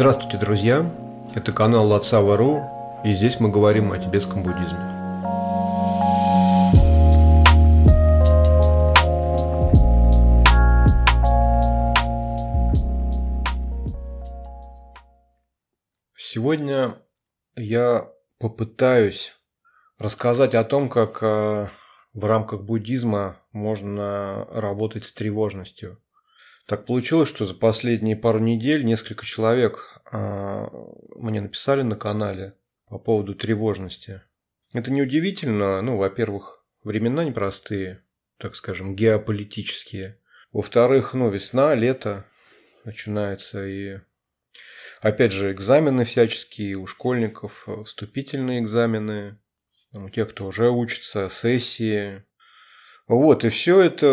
Здравствуйте, друзья! Это канал Лацава.ру, и здесь мы говорим о тибетском буддизме. Сегодня я попытаюсь рассказать о том, как э, в рамках буддизма можно работать с тревожностью – так получилось, что за последние пару недель несколько человек мне написали на канале по поводу тревожности. Это неудивительно, ну, во-первых, времена непростые, так скажем, геополитические. Во-вторых, ну, весна, лето начинается, и опять же, экзамены всяческие у школьников, вступительные экзамены, у тех, кто уже учится, сессии, вот, и все это,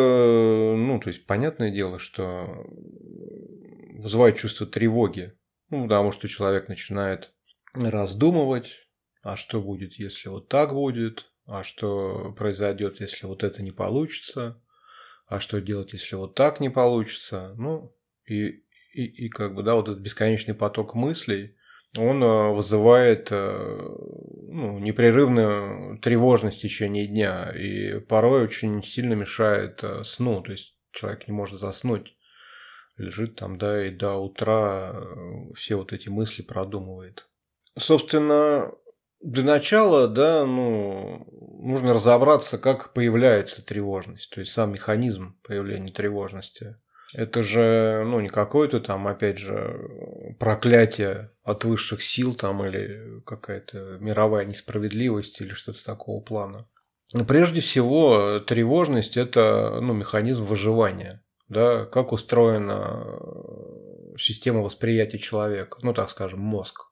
ну, то есть, понятное дело, что вызывает чувство тревоги. Ну, потому что человек начинает раздумывать, а что будет, если вот так будет, а что произойдет, если вот это не получится, а что делать, если вот так не получится. Ну, и, и, и как бы, да, вот этот бесконечный поток мыслей, он э, вызывает э, ну, непрерывную тревожность в течение дня и порой очень сильно мешает э, сну. То есть человек не может заснуть, лежит там, да, и до утра все вот эти мысли продумывает. Собственно, для начала, да, ну, нужно разобраться, как появляется тревожность, то есть сам механизм появления тревожности. Это же, ну, не какое-то там, опять же, проклятие от высших сил там или какая-то мировая несправедливость или что-то такого плана. Но прежде всего, тревожность – это ну, механизм выживания. Да? Как устроена система восприятия человека, ну, так скажем, мозг.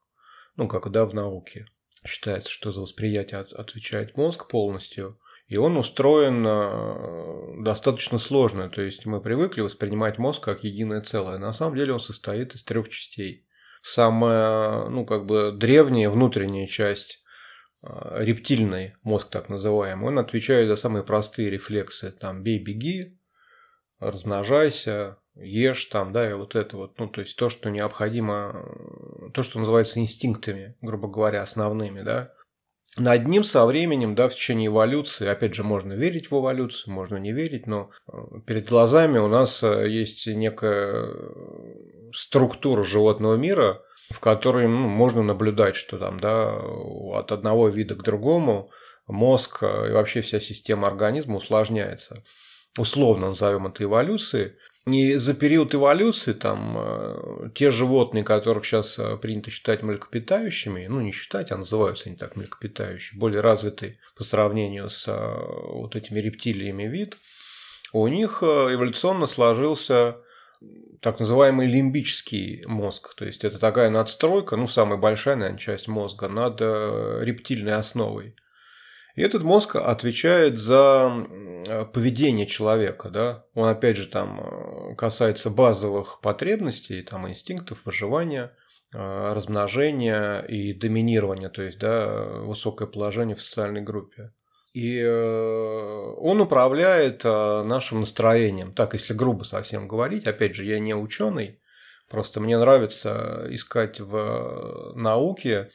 Ну, как да, в науке. Считается, что за восприятие отвечает мозг полностью – и он устроен э, достаточно сложно. То есть мы привыкли воспринимать мозг как единое целое. На самом деле он состоит из трех частей. Самая, ну, как бы древняя внутренняя часть э, рептильный мозг так называемый, он отвечает за самые простые рефлексы. Там бей, беги, размножайся, ешь там, да, и вот это вот, ну, то есть то, что необходимо, то, что называется инстинктами, грубо говоря, основными, да, над ним со временем, да, в течение эволюции, опять же, можно верить в эволюцию, можно не верить, но э, перед глазами у нас э, есть некая структура животного мира, в которой ну, можно наблюдать, что там, да, от одного вида к другому мозг э, и вообще вся система организма усложняется. Условно назовем это эволюцией. И за период эволюции там э, те животные, которых сейчас э, принято считать млекопитающими, ну не считать, а называются они так млекопитающие, более развитый по сравнению с э, вот этими рептилиями вид, у них эволюционно сложился так называемый лимбический мозг. То есть это такая надстройка, ну самая большая, наверное, часть мозга над рептильной основой. И этот мозг отвечает за поведение человека, да. Он опять же там э, касается базовых потребностей, там инстинктов выживания, э, размножения и доминирования, то есть да, высокое положение в социальной группе. И э, он управляет нашим настроением. Так, если грубо совсем говорить, опять же, я не ученый, просто мне нравится искать в науке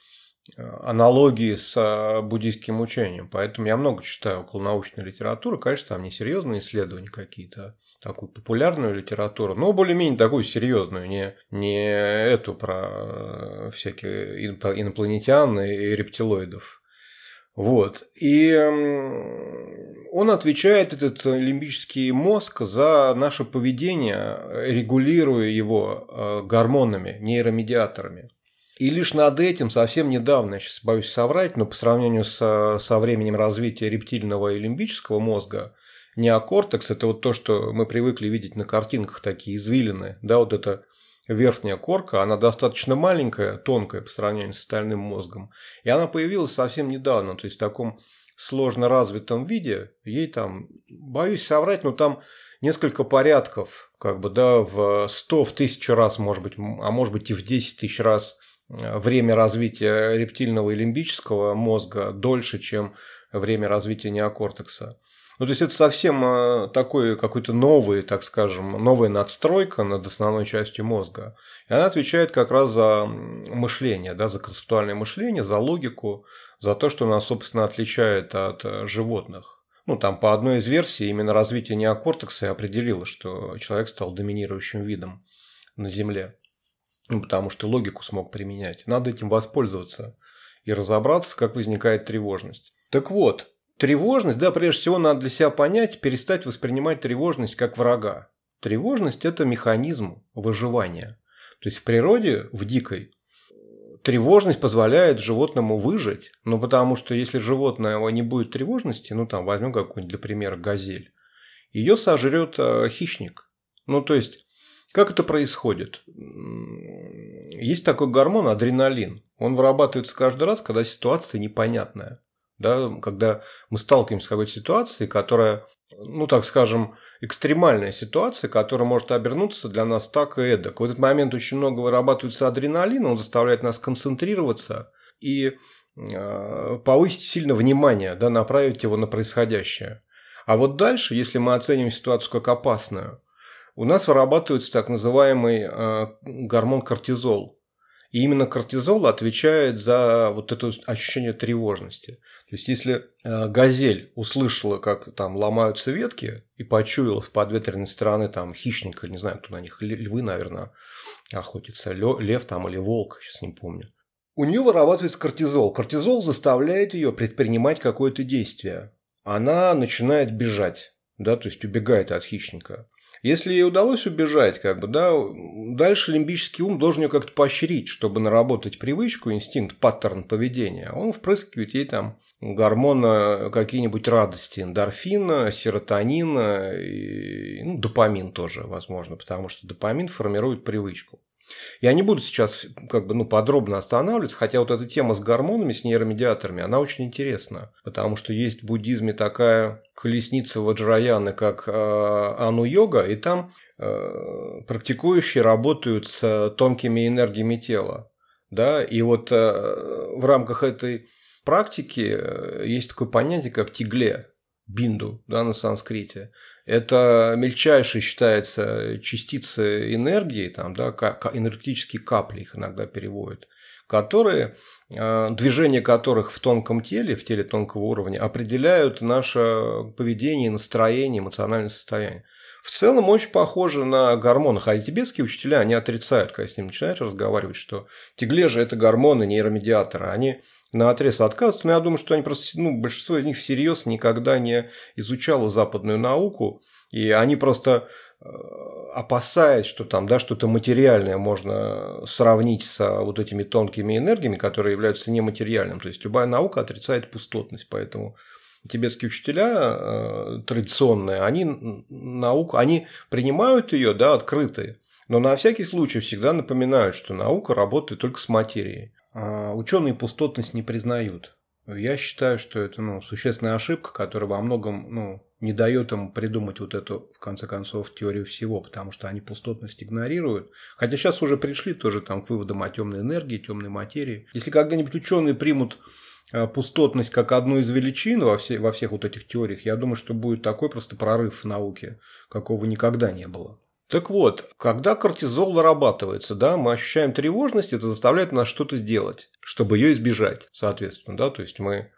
аналогии с а, буддийским учением. Поэтому я много читаю околонаучной литературы. Конечно, там не серьезные исследования какие-то, такую популярную литературу, но более-менее такую серьезную, не, не эту про всякие инопланетян и рептилоидов. Вот. И он отвечает, этот лимбический мозг, за наше поведение, регулируя его а, гормонами, нейромедиаторами. И лишь над этим совсем недавно, я сейчас боюсь соврать, но по сравнению со, со временем развития рептильного и лимбического мозга, неокортекс – это вот то, что мы привыкли видеть на картинках, такие извилины, да, вот эта верхняя корка, она достаточно маленькая, тонкая по сравнению с остальным мозгом, и она появилась совсем недавно, то есть в таком сложно развитом виде, ей там, боюсь соврать, но там несколько порядков, как бы, да, в 100, в тысячу раз, может быть, а может быть и в 10 тысяч раз время развития рептильного и лимбического мозга дольше, чем время развития неокортекса. Ну, то есть это совсем э, такой какой-то новый, так скажем, новая надстройка над основной частью мозга. И она отвечает как раз за мышление, да, за концептуальное мышление, за логику, за то, что нас, собственно, отличает от э, животных. Ну, там по одной из версий именно развитие неокортекса и определило, что человек стал доминирующим видом на Земле. Ну, потому что логику смог применять. Надо этим воспользоваться и разобраться, как возникает тревожность. Так вот, Тревожность, да, прежде всего надо для себя понять, перестать воспринимать тревожность как врага. Тревожность – это механизм выживания. То есть в природе, в дикой, тревожность позволяет животному выжить, ну потому что если животное не будет тревожности, ну там возьмем какую-нибудь для примера газель, ее сожрет э, хищник. Ну то есть как это происходит? Есть такой гормон адреналин. Он вырабатывается каждый раз, когда ситуация непонятная да, когда мы сталкиваемся с какой-то ситуацией, которая, ну так скажем, экстремальная ситуация, которая может обернуться для нас так и эдак. В этот момент очень много вырабатывается адреналина, он заставляет нас концентрироваться и э, повысить сильно внимание, да, направить его на происходящее. А вот дальше, если мы оценим ситуацию как опасную, у нас вырабатывается так называемый э, гормон кортизол. И именно кортизол отвечает за вот это ощущение тревожности. То есть, если э, газель услышала, как там ломаются ветки, и почуяла с подветренной стороны там хищника, не знаю, кто на них, львы, наверное, охотится, лев там или волк, сейчас не помню. У нее вырабатывается кортизол. Кортизол заставляет ее предпринимать какое-то действие. Она начинает бежать, да, то есть убегает от хищника. Если ей удалось убежать, как бы, да, дальше лимбический ум должен ее как-то поощрить, чтобы наработать привычку, инстинкт, паттерн поведения. Он впрыскивает ей там гормоны какие-нибудь радости, эндорфина, серотонина, и, ну, допамин тоже, возможно, потому что допамин формирует привычку. Я не буду сейчас как бы, ну, подробно останавливаться, хотя вот эта тема с гормонами, с нейромедиаторами, она очень интересна, потому что есть в буддизме такая колесница Ваджраяны, как э, Ану-йога, и там э, практикующие работают с тонкими энергиями тела. Да? И вот э, в рамках этой практики э, есть такое понятие, как тигле, бинду да, на санскрите. Это мельчайшие, считается, частицы энергии, там, да, энергетические капли их иногда переводят, которые, а, движение которых в тонком теле, в теле тонкого уровня, определяют наше поведение, настроение, эмоциональное состояние. В целом очень похоже на гормоны. А тибетские учителя, они отрицают, когда с ним начинаешь разговаривать, что теглежи – это гормоны, нейромедиаторы. Они на отрез отказываются, но я думаю, что они просто, ну, большинство из них всерьез никогда не изучало западную науку, и они просто э, опасаясь, что там да, что-то материальное можно сравнить с вот этими тонкими энергиями, которые являются нематериальным. То есть любая наука отрицает пустотность, поэтому тибетские учителя э, традиционные, они науку, они принимают ее, да, открытые, но на всякий случай всегда напоминают, что наука работает только с материей. А ученые пустотность не признают. Я считаю, что это ну, существенная ошибка, которая во многом ну, не дает им придумать вот эту, в конце концов, теорию всего, потому что они пустотность игнорируют. Хотя сейчас уже пришли тоже там к выводам о темной энергии, темной материи. Если когда-нибудь ученые примут пустотность как одну из величин во, все, во всех вот этих теориях, я думаю, что будет такой просто прорыв в науке, какого никогда не было. Так вот, когда кортизол вырабатывается, да, мы ощущаем тревожность, это заставляет нас что-то сделать, чтобы ее избежать, соответственно, да, то есть мы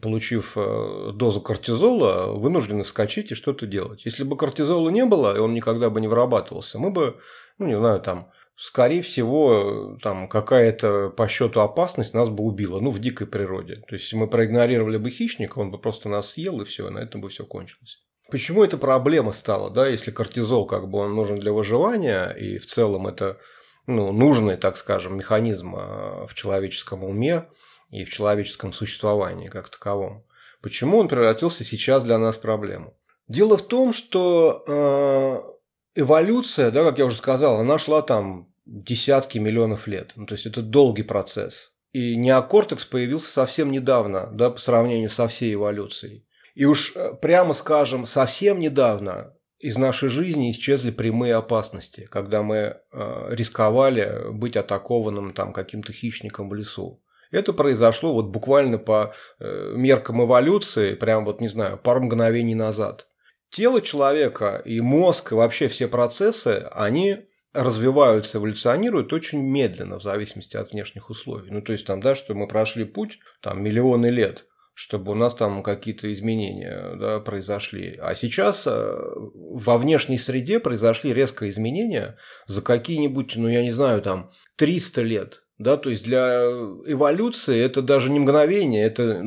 получив э, дозу кортизола, вынуждены вскочить и что-то делать. Если бы кортизола не было, и он никогда бы не вырабатывался, мы бы, ну, не знаю, там, скорее всего, там какая-то по счету опасность нас бы убила, ну, в дикой природе. То есть мы проигнорировали бы хищника, он бы просто нас съел, и все, на этом бы все кончилось. Почему это проблема стала, да, если кортизол как бы он нужен для выживания, и в целом это ну, нужный, так скажем, механизм а, в человеческом уме и в человеческом существовании как таковом. Почему он превратился сейчас для нас в проблему? Дело в том, что э, эволюция, да, как я уже сказал, она шла там десятки миллионов лет. Ну, то есть это долгий процесс. И неокортекс появился совсем недавно, да, по сравнению со всей эволюцией. И уж э, прямо скажем, совсем недавно из нашей жизни исчезли прямые опасности, когда мы э, рисковали быть атакованным там каким-то хищником в лесу. Это произошло вот буквально по э, меркам эволюции, прям вот, не знаю, пару мгновений назад. Тело человека и мозг, и вообще все процессы, они развиваются, эволюционируют очень медленно в зависимости от внешних условий. Ну, то есть там, да, что мы прошли путь там миллионы лет, чтобы у нас там какие-то изменения да, произошли. А сейчас э, во внешней среде произошли резкие изменения за какие-нибудь, ну я не знаю, там 300 лет. Да, то есть для эволюции это даже не мгновение, это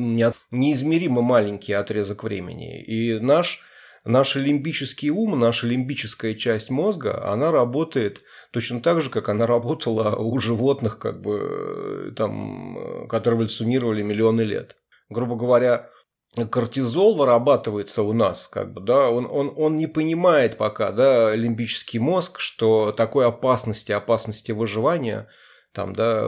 неизмеримо маленький отрезок времени. И наш Наш лимбический ум, наша лимбическая часть мозга, она работает точно так же, как она работала у животных, как бы, там, которые эволюционировали миллионы лет. Грубо говоря, кортизол вырабатывается у нас, как бы, да, он, он, он не понимает пока, да, лимбический мозг, что такой опасности, опасности выживания, там, да,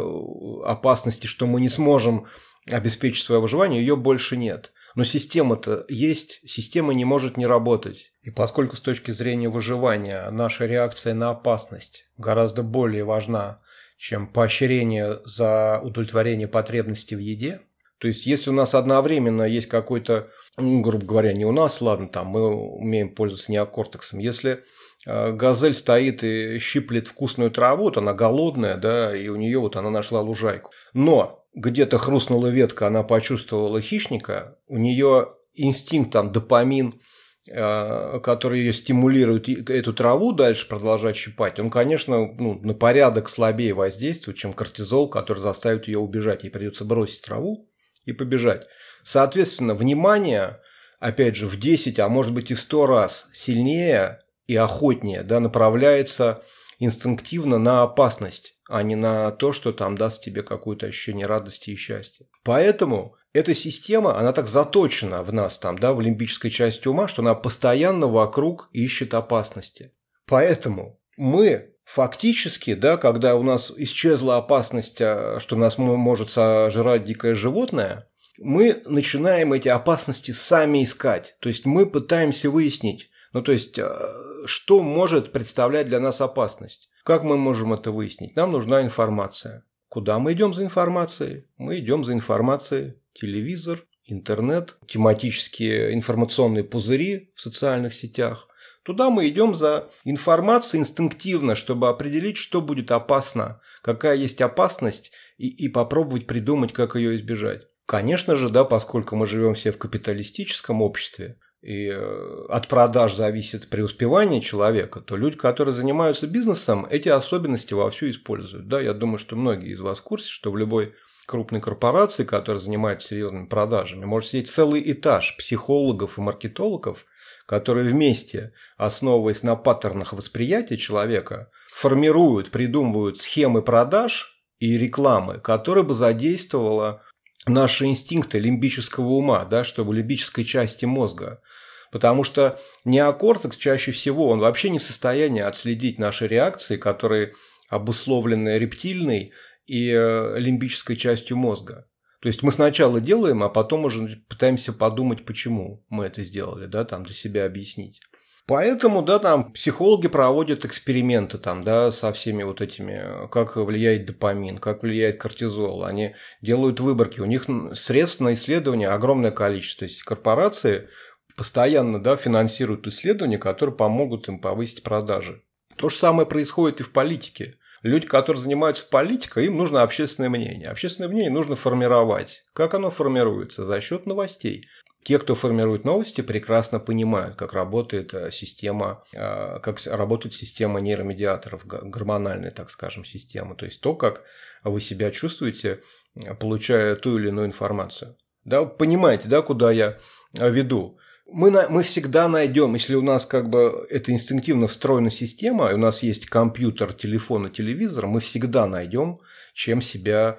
опасности, что мы не сможем обеспечить свое выживание, ее больше нет. Но система-то есть, система не может не работать. И поскольку с точки зрения выживания наша реакция на опасность гораздо более важна, чем поощрение за удовлетворение потребностей в еде, то есть, если у нас одновременно есть какой-то, ну, грубо говоря, не у нас, ладно, там мы умеем пользоваться неокортексом, если э, газель стоит и щиплет вкусную траву, то она голодная, да, и у нее вот она нашла лужайку. Но где-то хрустнула ветка, она почувствовала хищника, у нее инстинкт, там, допамин, э, который ее стимулирует эту траву дальше продолжать щипать, он, конечно, ну, на порядок слабее воздействует, чем кортизол, который заставит ее убежать. Ей придется бросить траву и побежать. Соответственно, внимание, опять же, в 10, а может быть и в 100 раз сильнее и охотнее да, направляется инстинктивно на опасность а не на то, что там даст тебе какое-то ощущение радости и счастья. Поэтому эта система, она так заточена в нас там, да, в лимбической части ума, что она постоянно вокруг ищет опасности. Поэтому мы фактически, да, когда у нас исчезла опасность, а, что нас может сожрать дикое животное, мы начинаем эти опасности сами искать. То есть мы пытаемся выяснить, ну то есть, а, что может представлять для нас опасность. Как мы можем это выяснить? Нам нужна информация. Куда мы идем за информацией? Мы идем за информацией. Телевизор, интернет, тематические информационные пузыри в социальных сетях. Туда мы идем за информацией инстинктивно, чтобы определить, что будет опасно, какая есть опасность, и, и попробовать придумать, как ее избежать. Конечно же, да, поскольку мы живем все в капиталистическом обществе, и э, от продаж зависит преуспевание человека, то люди, которые занимаются бизнесом, эти особенности вовсю используют. Да, я думаю, что многие из вас в курсе, что в любой крупной корпорации, которая занимается серьезными продажами, может сидеть целый этаж психологов и маркетологов, которые вместе, основываясь на паттернах восприятия человека, формируют, придумывают схемы продаж и рекламы, которые бы задействовала наши инстинкты лимбического ума, да, чтобы лимбической части мозга Потому что неокортекс чаще всего, он вообще не в состоянии отследить наши реакции, которые обусловлены рептильной и э, лимбической частью мозга. То есть мы сначала делаем, а потом уже пытаемся подумать, почему мы это сделали, да, там для себя объяснить. Поэтому, да, там психологи проводят эксперименты там, да, со всеми вот этими, как влияет допамин, как влияет кортизол. Они делают выборки, у них средств на исследование огромное количество. То есть корпорации постоянно да, финансируют исследования, которые помогут им повысить продажи. То же самое происходит и в политике. Люди, которые занимаются политикой, им нужно общественное мнение. Общественное мнение нужно формировать. Как оно формируется? За счет новостей. Те, кто формирует новости, прекрасно понимают, как работает э, система, э, как работает система нейромедиаторов, гормональная, так скажем, система. То есть то, как вы себя чувствуете, получая ту или иную информацию. Да, понимаете, да, куда я веду? Мы, на, мы всегда найдем, если у нас как бы это инстинктивно встроена система, у нас есть компьютер, телефон и телевизор, мы всегда найдем, чем себя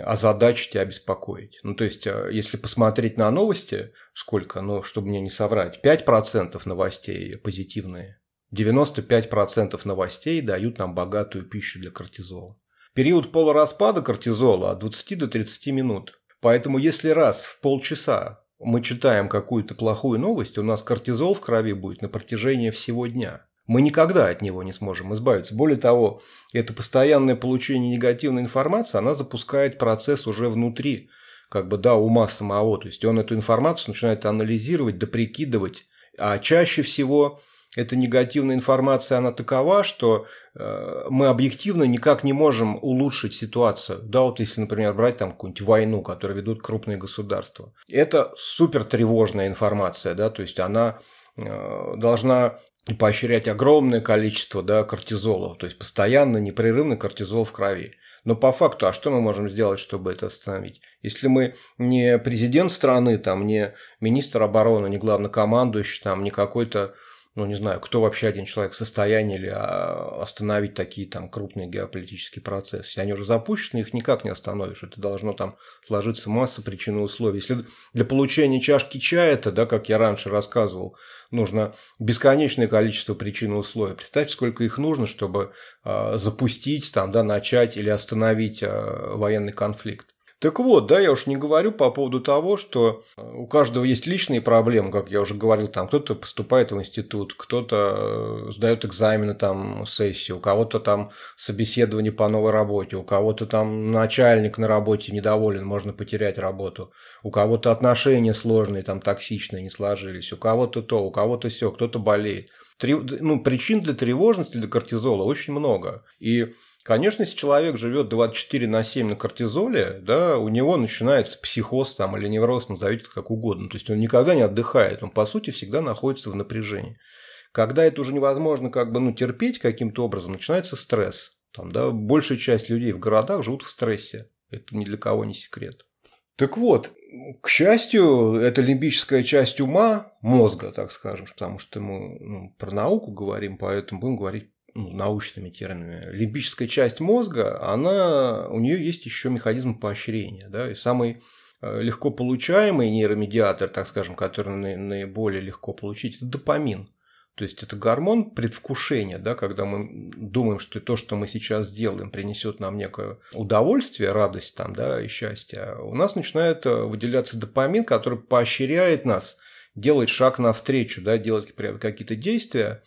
озадачить и обеспокоить. Ну, то есть, а, если посмотреть на новости, сколько, ну, чтобы мне не соврать, 5% новостей позитивные, 95% новостей дают нам богатую пищу для кортизола. Период полураспада кортизола от 20 до 30 минут. Поэтому если раз в полчаса мы читаем какую-то плохую новость, у нас кортизол в крови будет на протяжении всего дня. Мы никогда от него не сможем избавиться. Более того, это постоянное получение негативной информации, она запускает процесс уже внутри, как бы, да, ума самого. То есть он эту информацию начинает анализировать, доприкидывать. А чаще всего эта негативная информация, она такова, что э, мы объективно никак не можем улучшить ситуацию. Да, вот если, например, брать там какую-нибудь войну, которую ведут крупные государства. Это супер тревожная информация, да, то есть она э, должна поощрять огромное количество да, кортизола, то есть постоянно, непрерывный кортизол в крови. Но по факту, а что мы можем сделать, чтобы это остановить? Если мы не президент страны, там, не министр обороны, не главнокомандующий, там, не какой-то ну, не знаю, кто вообще один человек в состоянии ли а, остановить такие там крупные геополитические процессы. Они уже запущены, их никак не остановишь. Это должно там сложиться масса причин и условий. Если для получения чашки чая-то, да, как я раньше рассказывал, нужно бесконечное количество причин и условий. Представьте, сколько их нужно, чтобы э, запустить, там, да, начать или остановить э, военный конфликт. Так вот, да, я уж не говорю по поводу того, что э, у каждого есть личные проблемы, как я уже говорил, там кто-то поступает в институт, кто-то э, сдает экзамены, там, сессии, у кого-то там собеседование по новой работе, у кого-то там начальник на работе недоволен, можно потерять работу, у кого-то отношения сложные, там, токсичные не сложились, у кого-то то, у кого-то все, кто-то болеет. Три, ну, причин для тревожности, для кортизола очень много. И Конечно, если человек живет 24 на 7 на кортизоле, да, у него начинается психоз там, или невроз, назовите как угодно. То есть он никогда не отдыхает, он по сути всегда находится в напряжении. Когда это уже невозможно как бы, ну, терпеть каким-то образом, начинается стресс. Там, да, большая часть людей в городах живут в стрессе. Это ни для кого не секрет. Так вот, к счастью, это лимбическая часть ума, мозга, так скажем, потому что мы ну, про науку говорим, поэтому будем говорить ну, научными терминами, лимбическая часть мозга, она, у нее есть еще механизм поощрения. Да, и самый э, легко получаемый нейромедиатор, так скажем, который наиболее легко получить, это допамин. То есть это гормон предвкушения, да, когда мы думаем, что то, что мы сейчас делаем, принесет нам некое удовольствие, радость там, да, и счастье. У нас начинает э, выделяться допамин, который поощряет нас делать шаг навстречу, да, делать какие-то действия,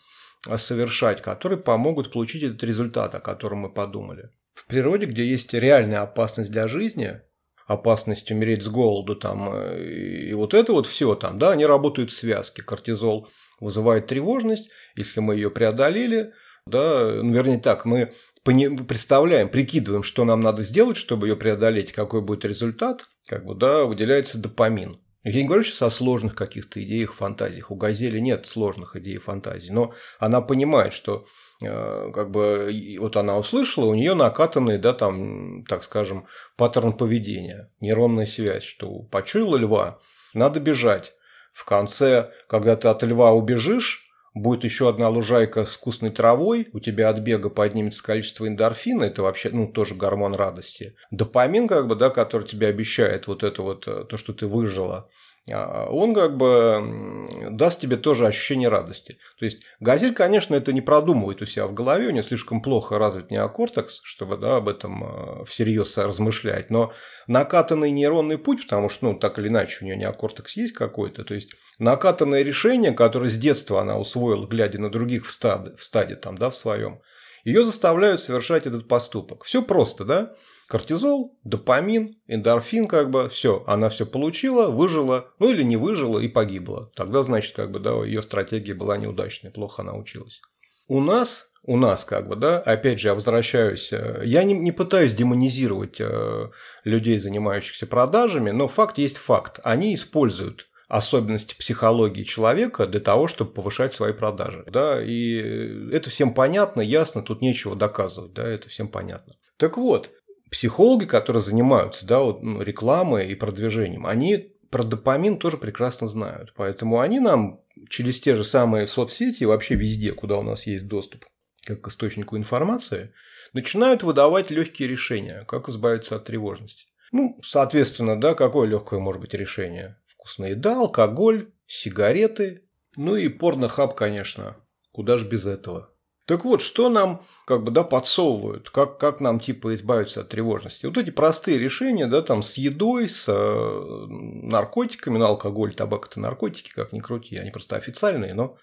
совершать, которые помогут получить этот результат, о котором мы подумали. В природе, где есть реальная опасность для жизни, опасность умереть с голоду там, э, и вот это вот все там, да, они работают в связке. Кортизол вызывает тревожность, если мы ее преодолели, да, ну, вернее так, мы представляем, прикидываем, что нам надо сделать, чтобы ее преодолеть, какой будет результат, как бы, да, выделяется допамин. Я не говорю сейчас о сложных каких-то идеях, фантазиях. У Газели нет сложных идей и фантазий, но она понимает, что э, как бы вот она услышала, у нее накатанный, да, там, так скажем, паттерн поведения, нейронная связь, что почуяла льва, надо бежать. В конце, когда ты от льва убежишь, будет еще одна лужайка с вкусной травой, у тебя от бега поднимется количество эндорфина, это вообще, ну, тоже гормон радости. Допамин, как бы, да, который тебе обещает вот это вот, э, то, что ты выжила, он как бы даст тебе тоже ощущение радости. То есть газель, конечно, это не продумывает у себя в голове, у нее слишком плохо развит неокортекс, чтобы да, об этом а, всерьез размышлять, но накатанный нейронный путь, потому что, ну, так или иначе, у нее неокортекс есть какой-то, то есть накатанное решение, которое с детства она усвоила, глядя на других в стаде, в стаде там, да, в своем, ее заставляют совершать этот поступок. Все просто, да? Кортизол, допамин, эндорфин, как бы, все, она все получила, выжила, ну или не выжила и погибла. Тогда, значит, как бы, да, ее стратегия была неудачной, плохо научилась. У нас, у нас, как бы, да, опять же, я возвращаюсь, э, я не, не пытаюсь демонизировать э, людей, занимающихся продажами, но факт есть факт. Они используют особенности психологии человека для того, чтобы повышать свои продажи. Да, и это всем понятно, ясно, тут нечего доказывать, да, это всем понятно. Так вот, психологи, которые занимаются да, вот, ну, рекламой и продвижением, они про допамин тоже прекрасно знают. Поэтому они нам через те же самые соцсети, вообще везде, куда у нас есть доступ как к источнику информации, начинают выдавать легкие решения, как избавиться от тревожности. Ну, соответственно, да, какое легкое может быть решение? Вкусная еда, алкоголь, сигареты, ну и порнохаб, конечно. Куда же без этого? Так вот, что нам как бы, да, подсовывают, как, как нам типа избавиться от тревожности. Вот эти простые решения, да, там с едой, с э, наркотиками, ну, алкоголь, табак – это наркотики, как ни крути, они просто официальные, но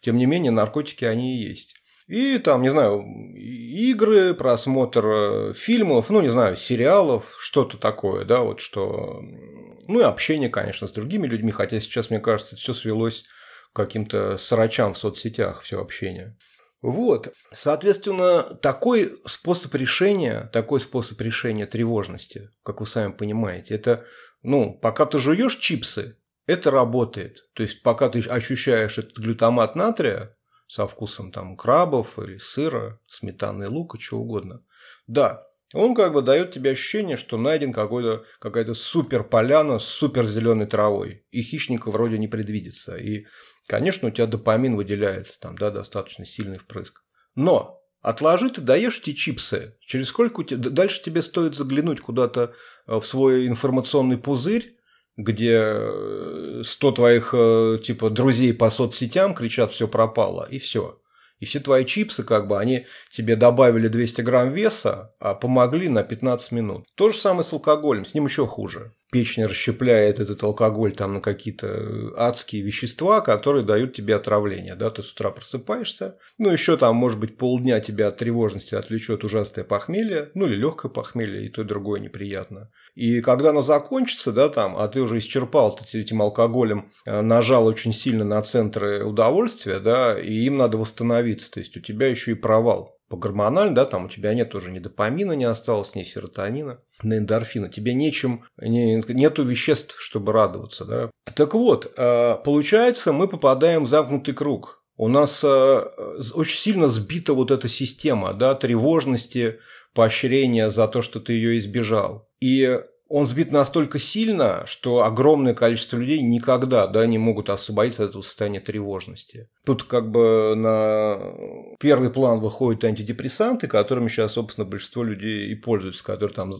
тем не менее наркотики они и есть. И там, не знаю, игры, просмотр э, фильмов, ну, не знаю, сериалов, что-то такое, да, вот что... Ну, и общение, конечно, с другими людьми, хотя сейчас, мне кажется, все свелось к каким-то срачам в соцсетях, все общение. Вот, соответственно, такой способ решения, такой способ решения тревожности, как вы сами понимаете, это, ну, пока ты жуешь чипсы, это работает. То есть, пока ты ощущаешь этот глютамат натрия, со вкусом там крабов или сыра, сметаны, лука, чего угодно. Да, он как бы дает тебе ощущение, что найден какой-то, какая-то супер поляна с супер зеленой травой. И хищника вроде не предвидится. И, конечно, у тебя допамин выделяется, там, да, достаточно сильный впрыск. Но отложи ты даешь эти чипсы. Через сколько у тебя... Дальше тебе стоит заглянуть куда-то э, в свой информационный пузырь, где 100 твоих э, типа друзей по соцсетям кричат «все пропало» и все. И все твои чипсы, как бы, они тебе добавили 200 грамм веса, а помогли на 15 минут. То же самое с алкоголем, с ним еще хуже печень расщепляет этот алкоголь там на какие-то э, адские вещества, которые дают тебе отравление. Да? Ты с утра просыпаешься, ну еще там может быть полдня тебя от тревожности отвлечет ужасное похмелье, ну или легкое похмелье, и то и другое неприятно. И когда оно закончится, да, там, а ты уже исчерпал этим алкоголем, э, нажал очень сильно на центры удовольствия, да, и им надо восстановиться, то есть у тебя еще и провал по гормонально, да, там у тебя нет уже ни допамина не осталось, ни серотонина, ни эндорфина. Тебе нечем, не, нету веществ, чтобы радоваться, да. Так вот, э, получается, мы попадаем в замкнутый круг. У нас э, очень сильно сбита вот эта система, да, тревожности, поощрения за то, что ты ее избежал. И он сбит настолько сильно, что огромное количество людей никогда да, не могут освободиться от этого состояния тревожности. Тут как бы на первый план выходят антидепрессанты, которыми сейчас, собственно, большинство людей и пользуются, которые там,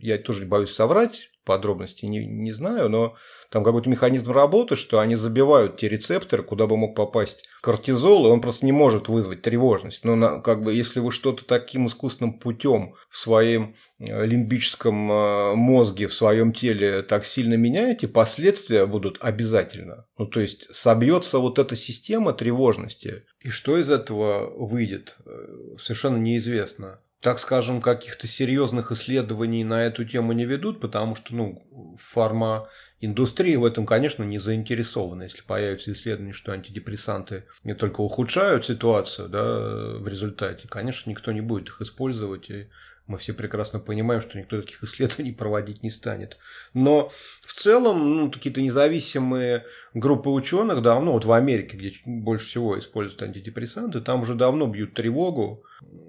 я тоже боюсь соврать, подробностей не, не знаю, но там какой-то механизм работы, что они забивают те рецепторы, куда бы мог попасть кортизол, и он просто не может вызвать тревожность. Но на, как бы, если вы что-то таким искусственным путем в своем э, лимбическом э, мозге, в своем теле так сильно меняете, последствия будут обязательно. Ну, то есть, собьется вот эта система тревожности. И что из этого выйдет, э, совершенно неизвестно так скажем, каких-то серьезных исследований на эту тему не ведут, потому что, ну, фармаиндустрия в этом, конечно, не заинтересована. Если появятся исследования, что антидепрессанты не только ухудшают ситуацию да, в результате, конечно, никто не будет их использовать, и мы все прекрасно понимаем, что никто таких исследований проводить не станет. Но в целом ну, какие-то независимые группы ученых давно, вот в Америке, где больше всего используют антидепрессанты, там уже давно бьют тревогу.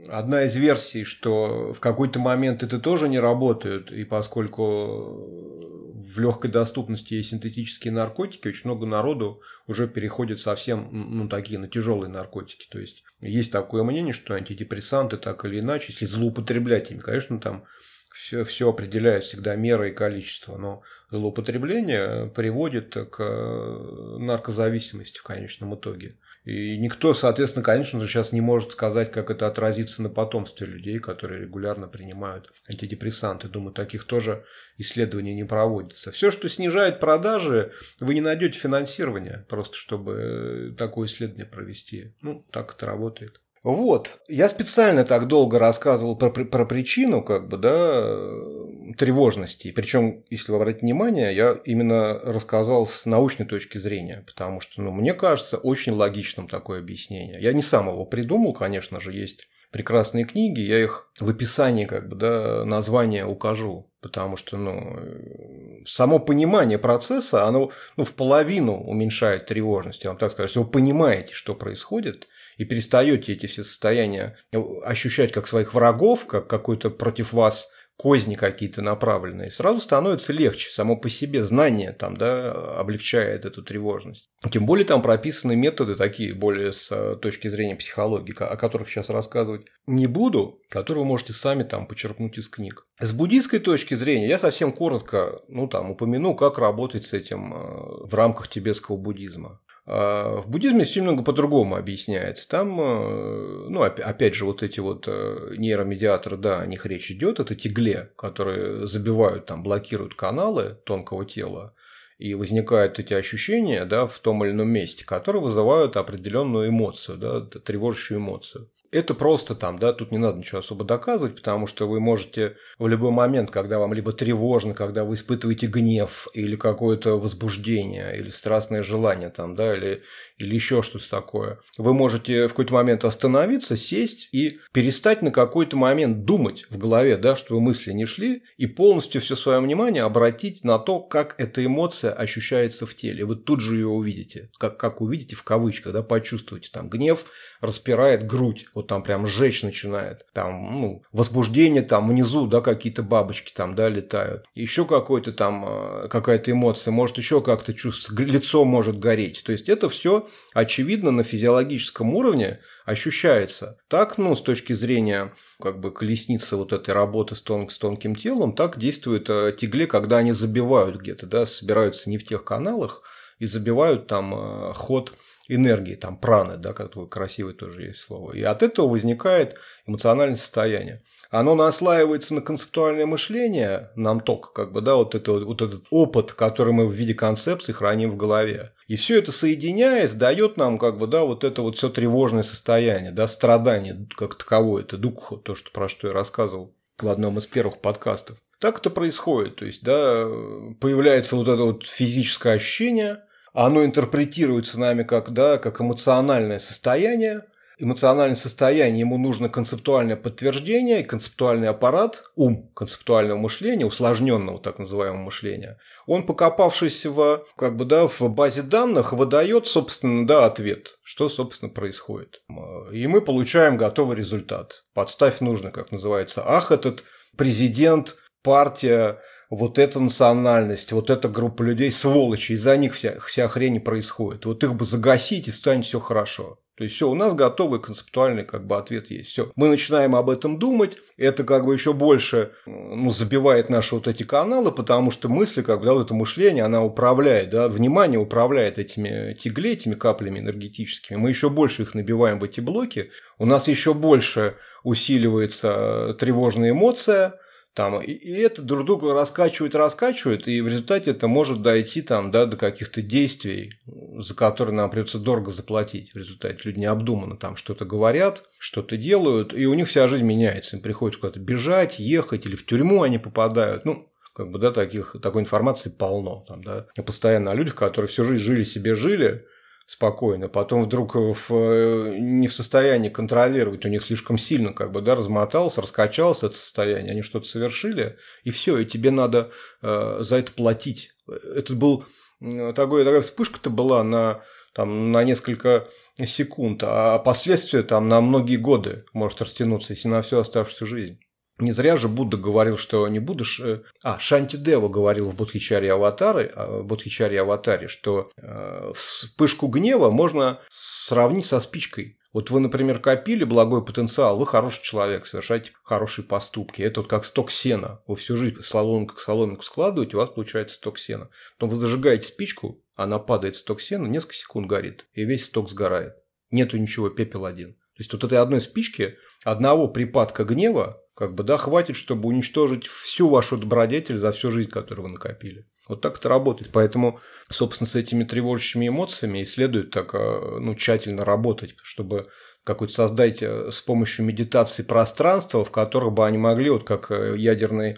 Одна из версий, что в какой-то момент это тоже не работают, и поскольку в легкой доступности есть синтетические наркотики, очень много народу уже переходит совсем ну, такие на тяжелые наркотики. То есть есть такое мнение, что антидепрессанты так или иначе, если злоупотреблять ими, конечно, там все, все определяет всегда мера и количество, но злоупотребление приводит к наркозависимости в конечном итоге. И никто, соответственно, конечно же, сейчас не может сказать, как это отразится на потомстве людей, которые регулярно принимают антидепрессанты. Думаю, таких тоже исследований не проводится. Все, что снижает продажи, вы не найдете финансирования, просто чтобы такое исследование провести. Ну, так это работает. Вот. Я специально так долго рассказывал про, про причину, как бы, да, тревожности. Причем, если вы обратите внимание, я именно рассказал с научной точки зрения, потому что, ну, мне кажется, очень логичным такое объяснение. Я не сам его придумал, конечно же, есть прекрасные книги, я их в описании, как бы, да, название укажу, потому что, ну, само понимание процесса, оно, ну, в половину уменьшает тревожность, я вам так скажу, если вы понимаете, что происходит, и перестаете эти все состояния ощущать как своих врагов, как какой-то против вас козни какие-то направленные, сразу становится легче. Само по себе знание там, да, облегчает эту тревожность. Тем более там прописаны методы такие, более с э, точки зрения психологии, о которых сейчас рассказывать не буду, которые вы можете сами там почерпнуть из книг. С буддийской точки зрения я совсем коротко ну, там, упомяну, как работать с этим э, в рамках тибетского буддизма. А в буддизме все немного по-другому объясняется. Там, э, ну, опять же, вот эти вот э, нейромедиаторы, да, о них речь идет, это тигле, которые забивают, там, блокируют каналы тонкого тела. и возникают эти ощущения да, в том или ином месте, которые вызывают определенную эмоцию, да, тревожащую эмоцию. Это просто там, да, тут не надо ничего особо доказывать, потому что вы можете в любой момент, когда вам либо тревожно, когда вы испытываете гнев или какое-то возбуждение, или страстное желание там, да, или, или еще что-то такое, вы можете в какой-то момент остановиться, сесть и перестать на какой-то момент думать в голове, да, чтобы мысли не шли, и полностью все свое внимание обратить на то, как эта эмоция ощущается в теле. Вы тут же ее увидите, как, как увидите в кавычках, да, почувствуете. Там гнев распирает грудь, вот там прям жечь начинает, там, ну, возбуждение там внизу, да, какие-то бабочки там, да, летают, еще какой-то там, э, какая-то эмоция, может еще как-то чувствоваться, лицо может гореть, то есть это все очевидно на физиологическом уровне ощущается. Так, ну, с точки зрения как бы колесницы вот этой работы с, тон, с тонким телом, так действует э, тигле, когда они забивают где-то, да, собираются не в тех каналах и забивают там э, ход энергии, там праны, да, такое красивое тоже есть слово. И от этого возникает эмоциональное состояние. Оно наслаивается на концептуальное мышление, нам ток, как бы, да, вот, это, вот этот опыт, который мы в виде концепции храним в голове. И все это соединяясь, дает нам, как бы, да, вот это вот все тревожное состояние, да, страдание как таковое, это дух, то, что, про что я рассказывал в одном из первых подкастов. Так это происходит, то есть, да, появляется вот это вот физическое ощущение, оно интерпретируется нами как, да, как эмоциональное состояние, эмоциональное состояние, ему нужно концептуальное подтверждение, концептуальный аппарат, ум концептуального мышления, усложненного так называемого мышления, он, покопавшись в, как бы, да, в базе данных, выдает, собственно, да, ответ, что, собственно, происходит. И мы получаем готовый результат. Подставь нужно, как называется. Ах, этот президент, партия, вот эта национальность, вот эта группа людей, сволочи, из-за них вся, вся хрень происходит. Вот их бы загасить, и станет все хорошо. То есть все, у нас готовый концептуальный как бы ответ есть. Все, мы начинаем об этом думать, это как бы еще больше ну, забивает наши вот эти каналы, потому что мысли, как бы, да, вот это мышление, она управляет, да, внимание управляет этими тигле, этими каплями энергетическими. Мы еще больше их набиваем в эти блоки, у нас еще больше усиливается тревожная эмоция, там, и, и это друг друга раскачивает, раскачивает, и в результате это может дойти там, да, до каких-то действий, за которые нам придется дорого заплатить. В результате люди необдуманно там что-то говорят, что-то делают, и у них вся жизнь меняется. Им приходится куда-то бежать, ехать, или в тюрьму они попадают. Ну, как бы, да, таких, такой информации полно. Там, да. Постоянно о людях, которые всю жизнь жили себе, жили, спокойно, потом вдруг в, не в состоянии контролировать, у них слишком сильно как бы, да, размотался, раскачалось это состояние, они что-то совершили, и все, и тебе надо э, за это платить. Это был такой, такая вспышка-то была на там, на несколько секунд, а последствия там на многие годы может растянуться, если на всю оставшуюся жизнь. Не зря же Будда говорил, что не будешь... Э, а, Шанти Дева говорил в Бодхичаре Аватаре, а, в Бодхичаре Аватаре, что э, вспышку гнева можно сравнить со спичкой. Вот вы, например, копили благой потенциал, вы хороший человек, совершаете хорошие поступки. Это вот как сток сена. Вы всю жизнь соломинку к соломинку складываете, у вас получается сток сена. Потом вы зажигаете спичку, она падает в сток сена, несколько секунд горит, и весь сток сгорает. Нету ничего, пепел один. То есть вот этой одной спички, одного припадка гнева как бы, да, хватит, чтобы уничтожить всю вашу добродетель за всю жизнь, которую вы накопили. Вот так это работает. Поэтому, собственно, с этими тревожащими эмоциями и следует так а, ну, тщательно работать, чтобы какой-то создать э, с помощью медитации пространство, в котором бы они могли, вот как э, ядерный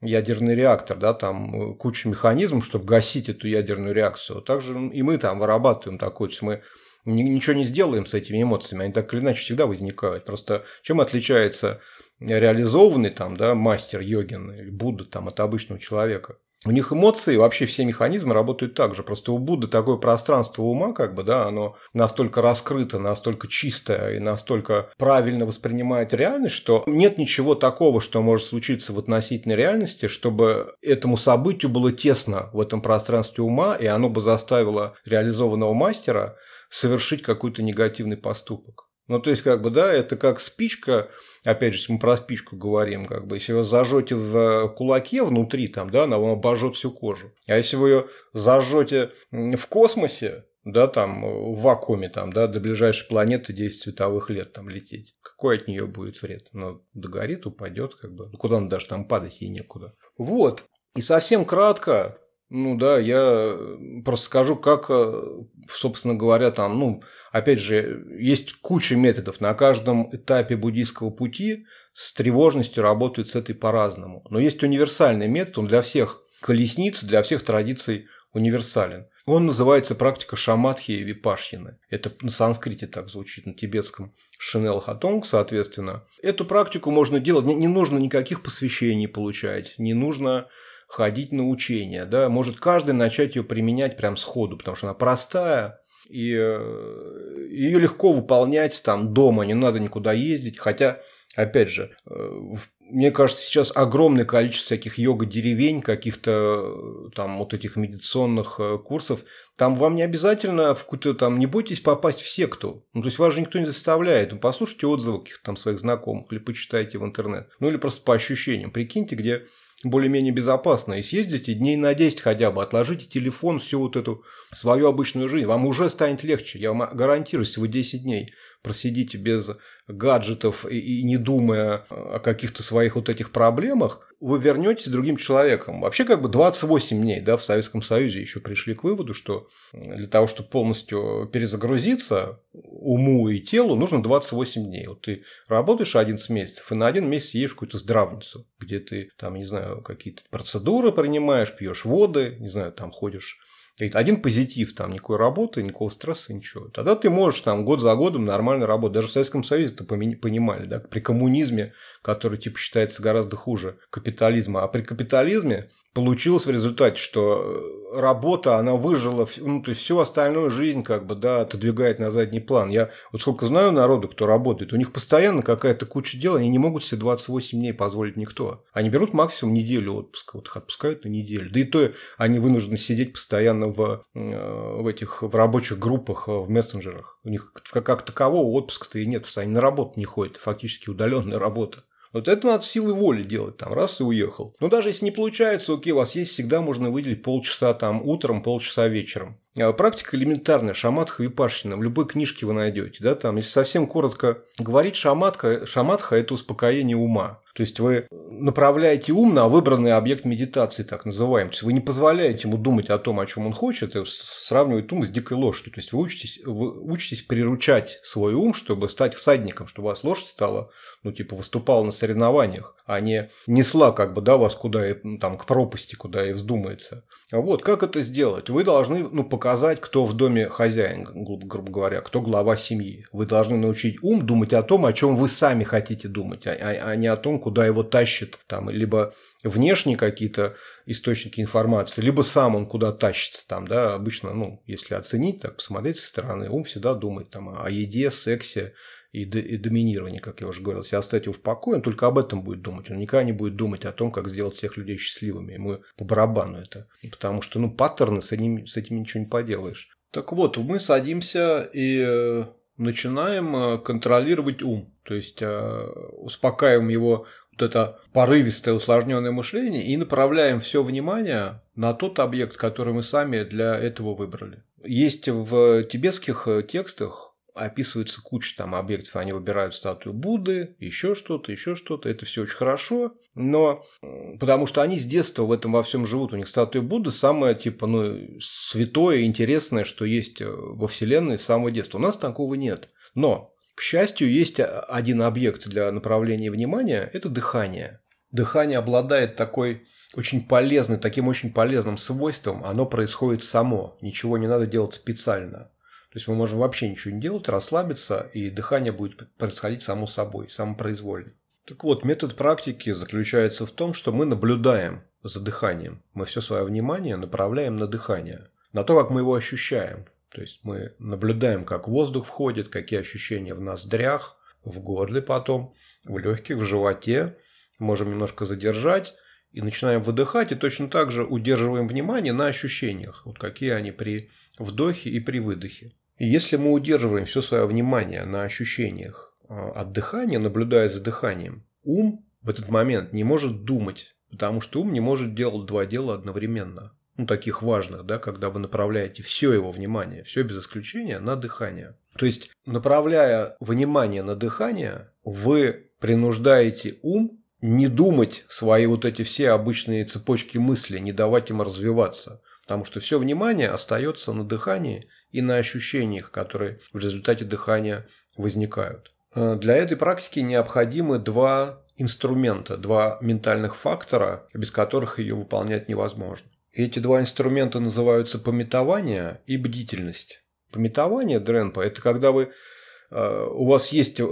ядерный реактор, да, там э, куча механизмов, чтобы гасить эту ядерную реакцию. Также и мы там вырабатываем такое, то есть мы ничего не сделаем с этими эмоциями, они так или иначе всегда возникают. Просто чем отличается реализованный там, да, мастер йогин или Будда там от обычного человека. У них эмоции, вообще все механизмы работают так же. Просто у Будды такое пространство ума, как бы, да, оно настолько раскрыто, настолько чистое и настолько правильно воспринимает реальность, что нет ничего такого, что может случиться в относительной реальности, чтобы этому событию было тесно в этом пространстве ума, и оно бы заставило реализованного мастера совершить какой-то негативный поступок. Ну, то есть, как бы, да, это как спичка, опять же, если мы про спичку говорим, как бы, если вы зажжете в кулаке внутри, там, да, она вам обожжет всю кожу. А если вы ее зажжете в космосе, да, там, в вакууме, там, да, до ближайшей планеты 10 световых лет там лететь, какой от нее будет вред? Ну, догорит, упадет, как бы. Куда она даже там падать, ей некуда. Вот. И совсем кратко, Ну да, я просто скажу, как, собственно говоря, там, ну, опять же, есть куча методов. На каждом этапе буддийского пути с тревожностью работают с этой по-разному. Но есть универсальный метод, он для всех колесниц, для всех традиций универсален. Он называется практика шаматхи и випашьины. Это на санскрите так звучит, на тибетском шинел хатонг, соответственно. Эту практику можно делать, не, не нужно никаких посвящений получать, не нужно ходить на учения. Да? Может каждый начать ее применять прям сходу, потому что она простая, и э, ее легко выполнять там дома, не надо никуда ездить. Хотя, опять же, э, мне кажется, сейчас огромное количество таких йога-деревень, каких-то э, там вот этих медитационных курсов. Там вам не обязательно в какую-то там, не бойтесь попасть в секту. Ну, то есть вас же никто не заставляет. Ну, послушайте отзывы каких-то там своих знакомых или почитайте в интернет. Ну, или просто по ощущениям. Прикиньте, где более-менее безопасно. И съездите дней на 10 хотя бы, отложите телефон, всю вот эту свою обычную жизнь. Вам уже станет легче. Я вам гарантирую, вы 10 дней просидите без гаджетов и, и не думая о каких-то своих вот этих проблемах, вы вернетесь другим человеком. Вообще как бы 28 дней да, в Советском Союзе еще пришли к выводу, что для того, чтобы полностью перезагрузиться уму и телу, нужно 28 дней. Вот ты работаешь 11 месяцев, и на один месяц едешь в какую-то здравницу, где ты там, не знаю, какие-то процедуры принимаешь, пьешь воды, не знаю, там ходишь один позитив, там никакой работы, никакого стресса, ничего. Тогда ты можешь там год за годом нормально работать. Даже в Советском Союзе это понимали, да, при коммунизме, который типа считается гораздо хуже капитализма. А при капитализме получилось в результате, что э, работа, она выжила, ну, то есть всю остальную жизнь, как бы, да, отодвигает на задний план. Я вот сколько знаю народу, кто работает, у них постоянно какая-то куча дел, они не могут себе 28 дней позволить никто. Они берут максимум неделю отпуска, вот их отпускают на неделю. Да и то они вынуждены сидеть постоянно в, э, в этих, в рабочих группах, э, в мессенджерах. У них как такового отпуска-то и нет, они на работу не ходят, фактически удаленная работа. Вот это надо силой воли делать, там, раз и уехал. Но даже если не получается, окей, у вас есть, всегда можно выделить полчаса там утром, полчаса вечером. А практика элементарная, шаматха випашина, в любой книжке вы найдете, да, там, если совсем коротко говорить, шаматха, шаматха – это успокоение ума. То есть вы направляете ум на выбранный объект медитации, так называемый. То есть вы не позволяете ему думать о том, о чем он хочет, и сравнивать ум с дикой лошадью. То есть вы учитесь, вы учитесь приручать свой ум, чтобы стать всадником, чтобы у вас лошадь стала, ну, типа, выступала на соревнованиях, а не несла, как бы, да, вас куда и, там, к пропасти, куда и вздумается. А вот как это сделать? Вы должны, ну, показать, кто в доме хозяин, грубо, грубо говоря, кто глава семьи. Вы должны научить ум думать о том, о чем вы сами хотите думать, а, а, а не о том, куда его тащит, там, либо внешние какие-то источники информации, либо сам он куда тащится там, да, обычно, ну, если оценить, так посмотреть со стороны, ум всегда думает там о еде, сексе, и, и доминировании, как я уже говорил. Если оставить его в покое, он только об этом будет думать. Он никогда не будет думать о том, как сделать всех людей счастливыми. Ему по барабану это. Потому что, ну, паттерны, с этим, с этим ничего не поделаешь. Так вот, мы садимся и э, начинаем э, контролировать ум. То есть э, успокаиваем его вот это порывистое усложненное мышление и направляем все внимание на тот объект, который мы сами для этого выбрали. Есть в тибетских текстах описывается куча там объектов, они выбирают статую Будды, еще что-то, еще что-то, это все очень хорошо, но потому что они с детства в этом во всем живут, у них статуя Будды самое типа ну святое, интересное, что есть э, во Вселенной с самого детства. У нас такого нет. Но, к счастью, есть один объект для направления внимания – это дыхание. Дыхание обладает такой очень полезным, таким очень полезным свойством, оно происходит само, ничего не надо делать специально. То есть мы можем вообще ничего не делать, расслабиться, и дыхание будет происходить само собой, самопроизвольно. Так вот, метод практики заключается в том, что мы наблюдаем за дыханием. Мы все свое внимание направляем на дыхание, на то, как мы его ощущаем. То есть мы наблюдаем, как воздух входит, какие ощущения в ноздрях, в горле потом, в легких, в животе. Можем немножко задержать и начинаем выдыхать, и точно так же удерживаем внимание на ощущениях, вот какие они при вдохе и при выдохе. И если мы удерживаем все свое внимание на ощущениях а, от дыхания, наблюдая за дыханием, ум в этот момент не может думать, потому что ум не может делать два дела одновременно. Ну, таких важных, да, когда вы направляете все его внимание, все без исключения на дыхание. То есть, направляя внимание на дыхание, вы принуждаете ум не думать свои вот эти все обычные цепочки мысли, не давать им развиваться. Потому что все внимание остается на дыхании и на ощущениях, которые в результате дыхания возникают. Э, для этой практики необходимы два инструмента, два ментальных фактора, без которых ее выполнять невозможно. Эти два инструмента называются пометование и бдительность. Пометование, Дренпа, это когда вы у вас есть э,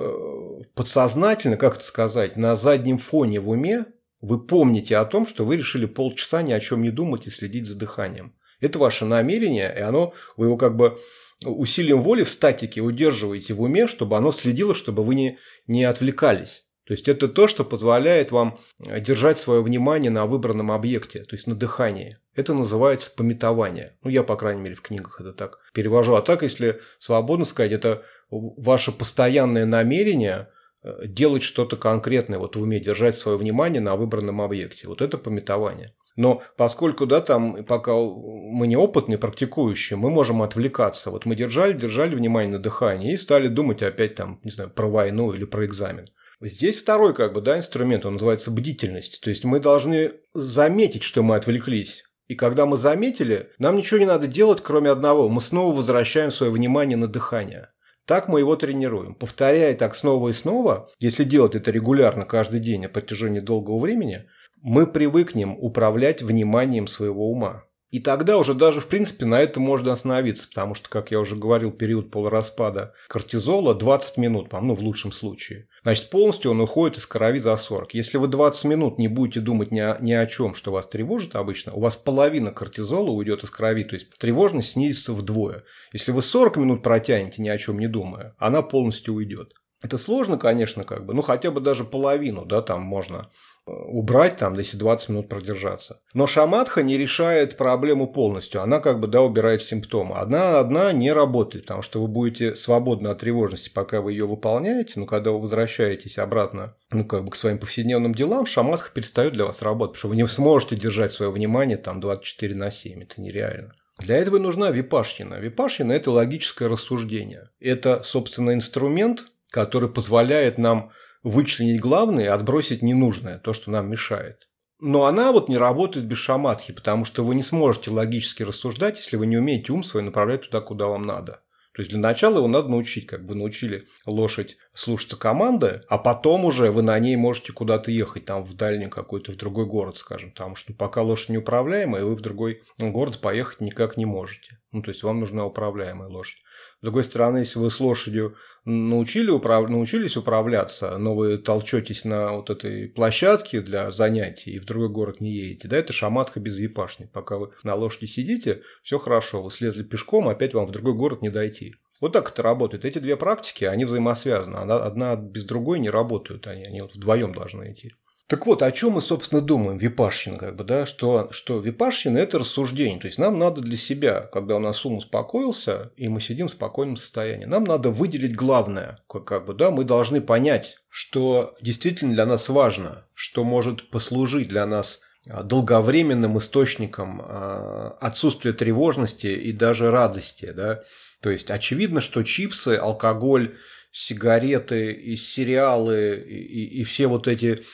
подсознательно, как это сказать, на заднем фоне в уме вы помните о том, что вы решили полчаса ни о чем не думать и следить за дыханием. Это ваше намерение, и оно, вы его как бы усилием воли в статике удерживаете в уме, чтобы оно следило, чтобы вы не, не отвлекались. То есть это то, что позволяет вам держать свое внимание на выбранном объекте, то есть на дыхании. Это называется пометование. Ну, я, по крайней мере, в книгах это так перевожу. А так, если свободно сказать, это ваше постоянное намерение Э, делать что-то конкретное, вот в уме держать свое внимание на выбранном объекте. Вот это пометование. Но поскольку, да, там, пока мы не опытные, практикующие, мы можем отвлекаться. Вот мы держали, держали внимание на дыхании и стали думать опять там, не знаю, про войну или про экзамен. Здесь второй, как бы, да, инструмент, он называется бдительность. То есть мы должны заметить, что мы отвлеклись. И когда мы заметили, нам ничего не надо делать, кроме одного. Мы снова возвращаем свое внимание на дыхание. Так мы его тренируем. Повторяя так снова и снова, если делать это регулярно каждый день на протяжении долгого времени, мы привыкнем управлять вниманием своего ума. И тогда уже даже, в принципе, на этом можно остановиться, потому что, как я уже говорил, период полураспада кортизола 20 минут, ну, в лучшем случае. Значит, полностью он уходит из крови за 40. Если вы 20 минут не будете думать ни о, ни о чем, что вас тревожит обычно, у вас половина кортизола уйдет из крови, то есть тревожность снизится вдвое. Если вы 40 минут протянете ни о чем не думая, она полностью уйдет. Это сложно, конечно, как бы, ну хотя бы даже половину, да, там можно убрать, там, если 20 минут продержаться. Но шаматха не решает проблему полностью. Она как бы, да, убирает симптомы. Одна, одна не работает, потому что вы будете свободны от тревожности, пока вы ее выполняете, но когда вы возвращаетесь обратно, ну, как бы к своим повседневным делам, шаматха перестает для вас работать, потому что вы не сможете держать свое внимание там 24 на 7. Это нереально. Для этого нужна випашьина. Випашьина – это логическое рассуждение. Это, собственно, инструмент, который позволяет нам вычленить главное отбросить ненужное, то, что нам мешает. Но она вот не работает без шаматхи, потому что вы не сможете логически рассуждать, если вы не умеете ум свой направлять туда, куда вам надо. То есть для начала его надо научить, как бы научили лошадь слушаться команды, а потом уже вы на ней можете куда-то ехать, там в дальний какой-то, в другой город, скажем, потому что пока лошадь неуправляемая, вы в другой город поехать никак не можете. Ну, то есть вам нужна управляемая лошадь. С другой стороны, если вы с лошадью научили управ... научились управляться, но вы толчетесь на вот этой площадке для занятий и в другой город не едете, да, это шаматха без випашни. Пока вы на лошади сидите, все хорошо, вы слезли пешком, опять вам в другой город не дойти. Вот так это работает. Эти две практики, они взаимосвязаны. Одна без другой не работают, они, они вот вдвоем должны идти. Так вот, о чем мы, собственно, думаем, випашчин, как бы, да, что, что випашчин – это рассуждение. То есть, нам надо для себя, когда у нас ум успокоился, и мы сидим в спокойном состоянии, нам надо выделить главное. Как, как бы, да, мы должны понять, что действительно для нас важно, что может послужить для нас а, долговременным источником а, отсутствия тревожности и даже радости. Да? То есть, очевидно, что чипсы, алкоголь, сигареты и сериалы и, и все вот эти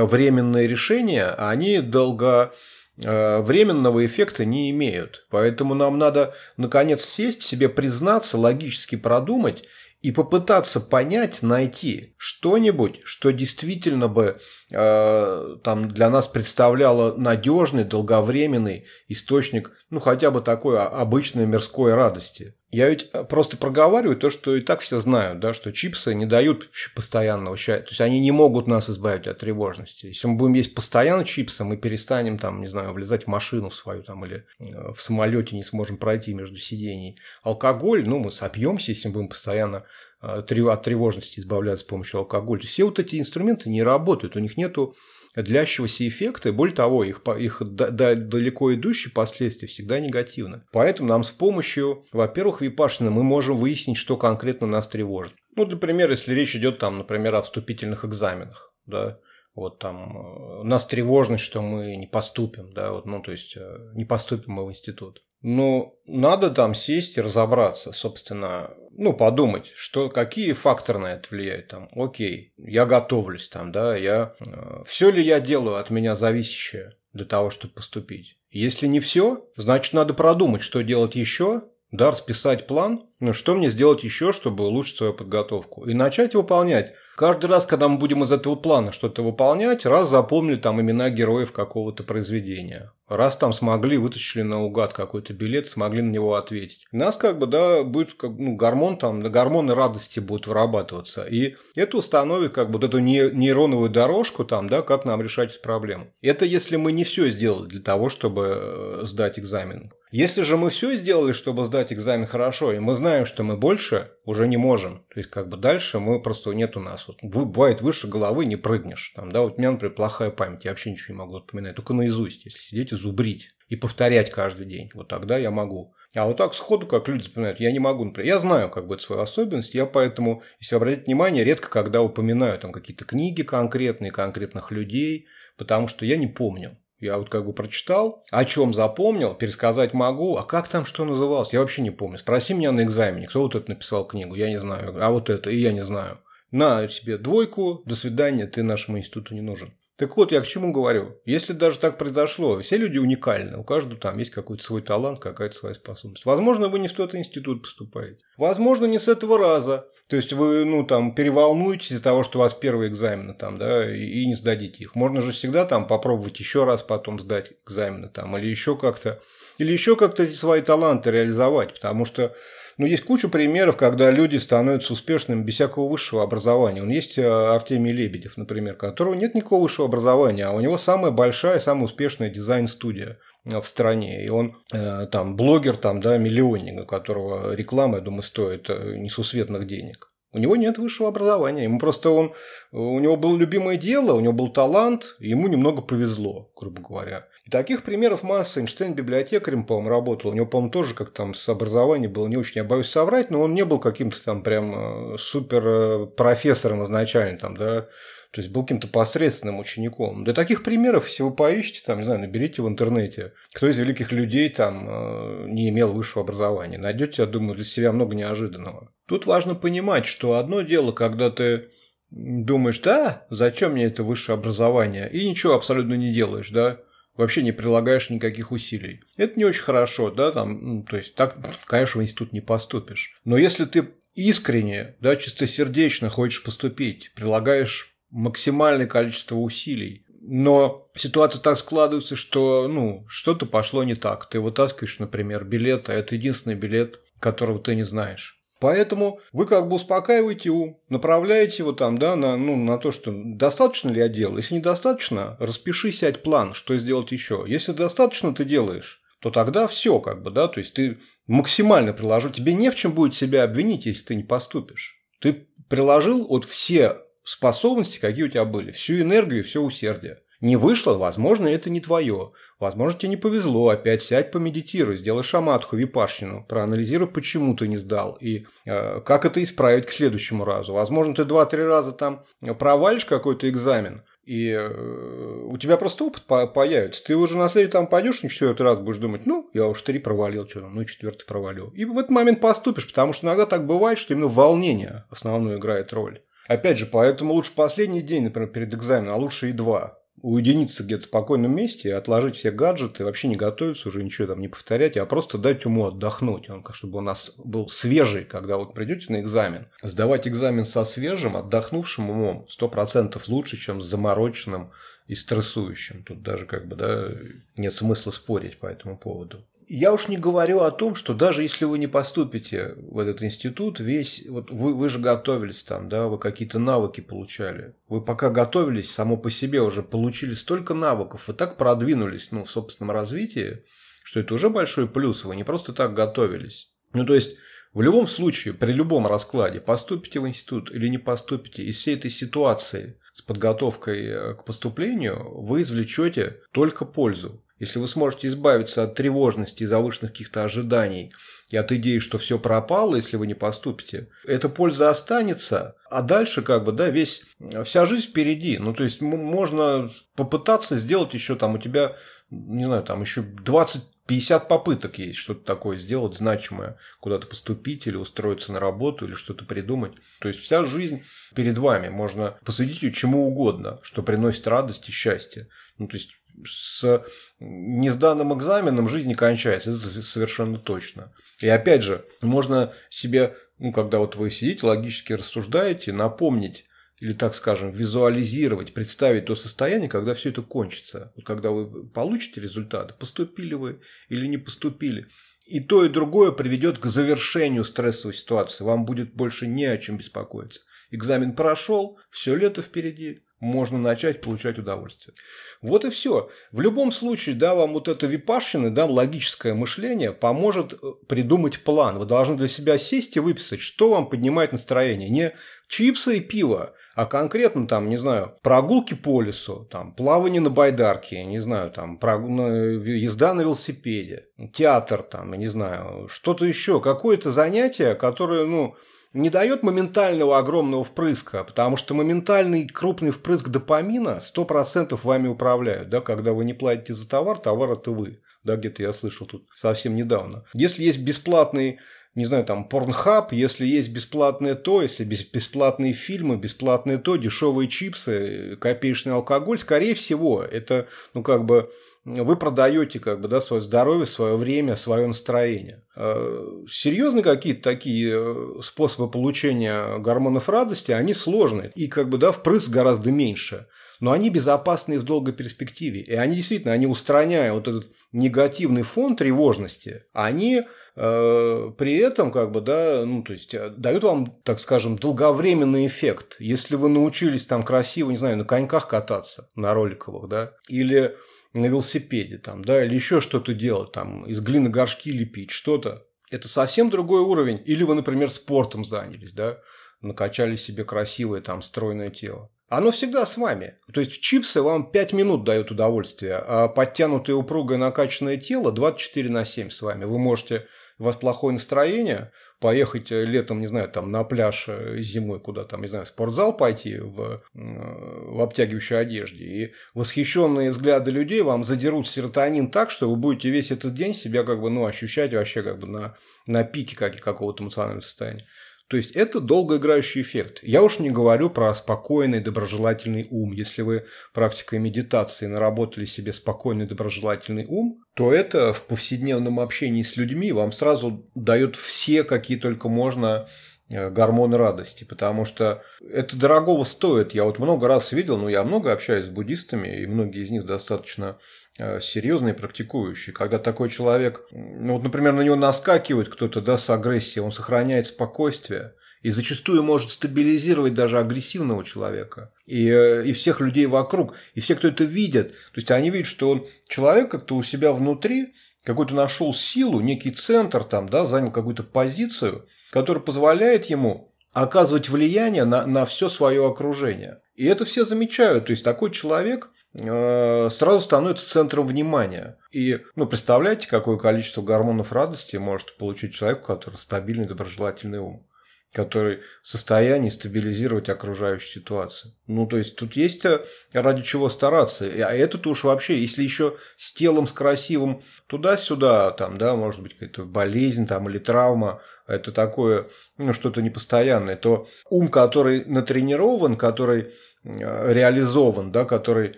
временные решения, они долго э, временного эффекта не имеют. Поэтому нам надо, наконец, сесть, себе признаться, логически продумать и попытаться понять, найти что-нибудь, что действительно бы там для нас представляло надежный, долговременный источник, ну хотя бы такой обычной мирской радости. Я ведь э, просто проговариваю то, что и так все знают, да, что чипсы не дают постоянного счастья. То есть они не могут нас избавить от тревожности. Если мы будем есть постоянно чипсы, мы перестанем там, не знаю, влезать в машину свою там или э, в самолете не сможем пройти между сидений. Алкоголь, ну, мы сопьемся, если мы будем постоянно э, от тревожности избавляться с помощью алкоголя. Все вот эти инструменты не работают, у них нету длящегося эффекта, и более того, их, их далеко идущие последствия всегда негативны. Поэтому нам с помощью, во-первых, випашина мы можем выяснить, что конкретно нас тревожит. Ну, например, если речь идет там, например, о вступительных экзаменах, да, вот там э, нас тревожность, что мы не поступим, да, вот, ну, то есть э, не поступим мы в институт. Но надо там сесть и разобраться, собственно, ну, подумать, что, какие факторы на это влияют. Там, окей, я готовлюсь там, да, я... Э, все ли я делаю от меня зависящее для того, чтобы поступить? Если не все, значит надо продумать, что делать еще, да, расписать план, ну, что мне сделать еще, чтобы улучшить свою подготовку, и начать выполнять. Каждый раз, когда мы будем из этого плана что-то выполнять, раз запомнили там имена героев какого-то произведения. Раз там смогли, вытащили наугад какой-то билет, смогли на него ответить. У нас как бы, да, будет как, ну, гормон там, гормоны радости будут вырабатываться. И это установит как бы вот эту нейроновую дорожку там, да, как нам решать эту проблему. Это если мы не все сделали для того, чтобы э, сдать экзамен. Если же мы все сделали, чтобы сдать экзамен хорошо, и мы знаем, что мы больше уже не можем, то есть как бы дальше мы просто нет у нас. Вот, бывает выше головы не прыгнешь. Там, да, вот у меня, например, плохая память, я вообще ничего не могу запоминать, только наизусть, если сидеть и зубрить и повторять каждый день. Вот тогда я могу. А вот так сходу, как люди запоминают, я не могу, например. Я знаю, как бы, свою особенность, я поэтому, если обратить внимание, редко когда упоминаю там какие-то книги конкретные, конкретных людей, потому что я не помню. Я вот как бы прочитал, о чем запомнил, пересказать могу, а как там что называлось, я вообще не помню. Спроси меня на экзамене, кто вот это написал книгу, я не знаю, а вот это, и я не знаю. На себе двойку, до свидания, ты нашему институту не нужен. Так вот, я к чему говорю. Если даже так произошло, все люди уникальны. У каждого там есть какой-то свой талант, какая-то своя способность. Возможно, вы не в тот институт поступаете. Возможно, не с этого раза. То есть вы, ну, там, переволнуетесь из-за того, что у вас первые экзамены там, да, и, не сдадите их. Можно же всегда там попробовать еще раз потом сдать экзамены там, или еще как-то, или еще как-то свои таланты реализовать. Потому что но есть куча примеров, когда люди становятся успешными без всякого высшего образования. Он есть э, Артемий Лебедев, например, которого нет никакого высшего образования, а у него самая большая, самая успешная дизайн-студия э, в стране. И он э, там блогер, там, да, миллионник, у которого реклама, я думаю, стоит несусветных денег. У него нет высшего образования. Ему просто он, у него было любимое дело, у него был талант, ему немного повезло, грубо говоря. И таких примеров масса. Эйнштейн библиотекарем, по-моему, работал. У него, по-моему, тоже как там с образованием было не очень, я боюсь соврать, но он не был каким-то там прям э, супер э, профессором изначально, там, да, то есть был каким-то посредственным учеником. Да таких примеров, если вы поищете, там, не знаю, наберите в интернете, кто из великих людей там э, не имел высшего образования. Найдете, я думаю, для себя много неожиданного. Тут важно понимать, что одно дело, когда ты думаешь, да, зачем мне это высшее образование, и ничего абсолютно не делаешь, да, вообще не прилагаешь никаких усилий. Это не очень хорошо, да, там, ну, то есть так, конечно, в институт не поступишь. Но если ты искренне, да, чистосердечно хочешь поступить, прилагаешь максимальное количество усилий, но ситуация так складывается, что ну, что-то пошло не так. Ты вытаскиваешь, например, билет, а это единственный билет, которого ты не знаешь. Поэтому вы как бы успокаиваете ум, направляете его там, да, на, ну, на то, что достаточно ли я делал. Если недостаточно, распиши, сядь план, что сделать еще. Если достаточно ты делаешь, то тогда все, как бы, да, то есть ты максимально приложил, тебе не в чем будет себя обвинить, если ты не поступишь. Ты приложил вот все способности, какие у тебя были, всю энергию, все усердие. Не вышло, возможно, это не твое. Возможно, тебе не повезло, опять сядь помедитируй, сделай шаматху, випашчину, проанализируй, почему ты не сдал и э, как это исправить к следующему разу. Возможно, ты два-три раза там провалишь какой-то экзамен, и э, у тебя просто опыт по появится. Ты уже на следующий там пойдешь, на четвертый раз будешь думать, ну, я уж три провалил, что ну, четвертый провалил. И в этот момент поступишь, потому что иногда так бывает, что именно волнение основную играет роль. Опять же, поэтому лучше последний день, например, перед экзаменом, а лучше и два уединиться где-то в спокойном месте, отложить все гаджеты, вообще не готовиться, уже ничего там не повторять, а просто дать уму отдохнуть, он, чтобы у нас был свежий, когда вот придете на экзамен. Сдавать экзамен со свежим, отдохнувшим умом сто процентов лучше, чем с замороченным и стрессующим. Тут даже как бы, да, нет смысла спорить по этому поводу. Я уж не говорю о том, что даже если вы не поступите в этот институт, весь, вот вы, вы же готовились там, да, вы какие-то навыки получали. Вы пока готовились, само по себе уже получили столько навыков, вы так продвинулись, ну, в собственном развитии, что это уже большой плюс, вы не просто так готовились. Ну, то есть, в любом случае, при любом раскладе, поступите в институт или не поступите, из всей этой ситуации с подготовкой э, к поступлению вы извлечете только пользу. Если вы сможете избавиться от тревожности и завышенных каких-то ожиданий и от идеи, что все пропало, если вы не поступите, эта польза останется, а дальше как бы, да, весь, вся жизнь впереди. Ну, то есть, можно попытаться сделать еще там у тебя, не знаю, там еще 20 50 попыток есть что-то такое сделать значимое, куда-то поступить или устроиться на работу или что-то придумать. То есть вся жизнь перед вами. Можно посвятить ее чему угодно, что приносит радость и счастье. Ну, то есть с несданным экзаменом жизнь не кончается, это совершенно точно. И опять же, можно себе, ну, когда вот вы сидите, логически рассуждаете, напомнить или, так скажем, визуализировать, представить то состояние, когда все это кончится. Вот когда вы получите результаты, поступили вы или не поступили. И то, и другое приведет к завершению стрессовой ситуации. Вам будет больше не о чем беспокоиться. Экзамен прошел, все лето впереди, можно начать получать удовольствие. Вот и все. В любом случае, да, вам вот это випашины, да, логическое мышление поможет э, придумать план. Вы должны для себя сесть и выписать, что вам поднимает настроение. Не чипсы и пиво, а конкретно там, не знаю, прогулки по лесу, там, плавание на байдарке, не знаю, там, прогу... езда на велосипеде, театр, там, не знаю, что-то еще, какое-то занятие, которое, ну, не дает моментального огромного впрыска, потому что моментальный крупный впрыск допамина 100% вами управляют, да, когда вы не платите за товар, товар это вы. Да, где-то я слышал тут совсем недавно. Если есть бесплатный не знаю, там, порнхаб, если есть бесплатное то, если бесплатные фильмы, бесплатные то, дешевые чипсы, копеечный алкоголь, скорее всего, это, ну, как бы, вы продаете как бы, да, свое здоровье, свое время, свое настроение. А, серьезные какие-то такие э, способы получения гормонов радости, они сложные. И как бы, да, впрыск гораздо меньше но они безопасны в долгой перспективе. И они действительно, они устраняя вот этот негативный фон тревожности, они э, при этом как бы, да, ну, то есть э, дают вам, так скажем, долговременный эффект. Если вы научились там красиво, не знаю, на коньках кататься, на роликовых, да, или на велосипеде там, да, или еще что-то делать, там, из глины горшки лепить, что-то, это совсем другой уровень. Или вы, например, спортом занялись, да, накачали себе красивое там стройное тело. Оно всегда с вами. То есть чипсы вам 5 минут дают удовольствие, а подтянутое упругое накачанное тело 24 на 7 с вами. Вы можете, у вас плохое настроение, поехать летом, не знаю, там на пляж э, зимой куда там, не знаю, в спортзал пойти в, в обтягивающей одежде. И восхищенные взгляды людей вам задерут серотонин так, что вы будете весь этот день себя как бы, ну, ощущать вообще как бы на, на пике как, какого-то эмоционального состояния. То есть это долгоиграющий эффект. Я уж не говорю про спокойный, доброжелательный ум. Если вы практикой медитации наработали себе спокойный, доброжелательный ум, то это в повседневном общении с людьми вам сразу дает все, какие только можно э, гормоны радости, потому что это дорогого стоит. Я вот много раз видел, но я много общаюсь с буддистами, и многие из них достаточно Э, серьезный практикующий. Когда такой человек, ну вот, например, на него наскакивает кто-то да, с агрессией, он сохраняет спокойствие и зачастую может стабилизировать даже агрессивного человека и, э, и всех людей вокруг, и все, кто это видят. То есть они видят, что он человек как-то у себя внутри какой-то нашел силу, некий центр там, да, занял какую-то позицию, которая позволяет ему оказывать влияние на, на все свое окружение. И это все замечают. То есть такой человек Э, сразу становится центром внимания. И ну, представляете, какое количество гормонов радости может получить человек, у которого стабильный доброжелательный ум который в состоянии стабилизировать окружающую ситуацию. Ну, то есть тут есть э, ради чего стараться. А это-то уж вообще, если еще с телом, с красивым туда-сюда, там, да, может быть, какая-то болезнь там или травма, это такое, ну, что-то непостоянное, то ум, который натренирован, который э, реализован, да, который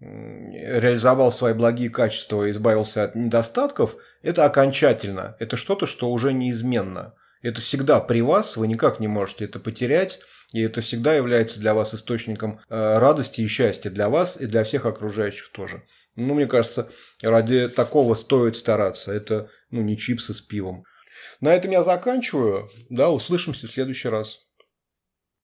реализовал свои благие качества и избавился от недостатков, это окончательно. Это что-то, что уже неизменно. Это всегда при вас, вы никак не можете это потерять, и это всегда является для вас источником э, радости и счастья для вас и для всех окружающих тоже. Ну, мне кажется, ради такого стоит стараться. Это ну, не чипсы с пивом. На этом я заканчиваю. Да, услышимся в следующий раз.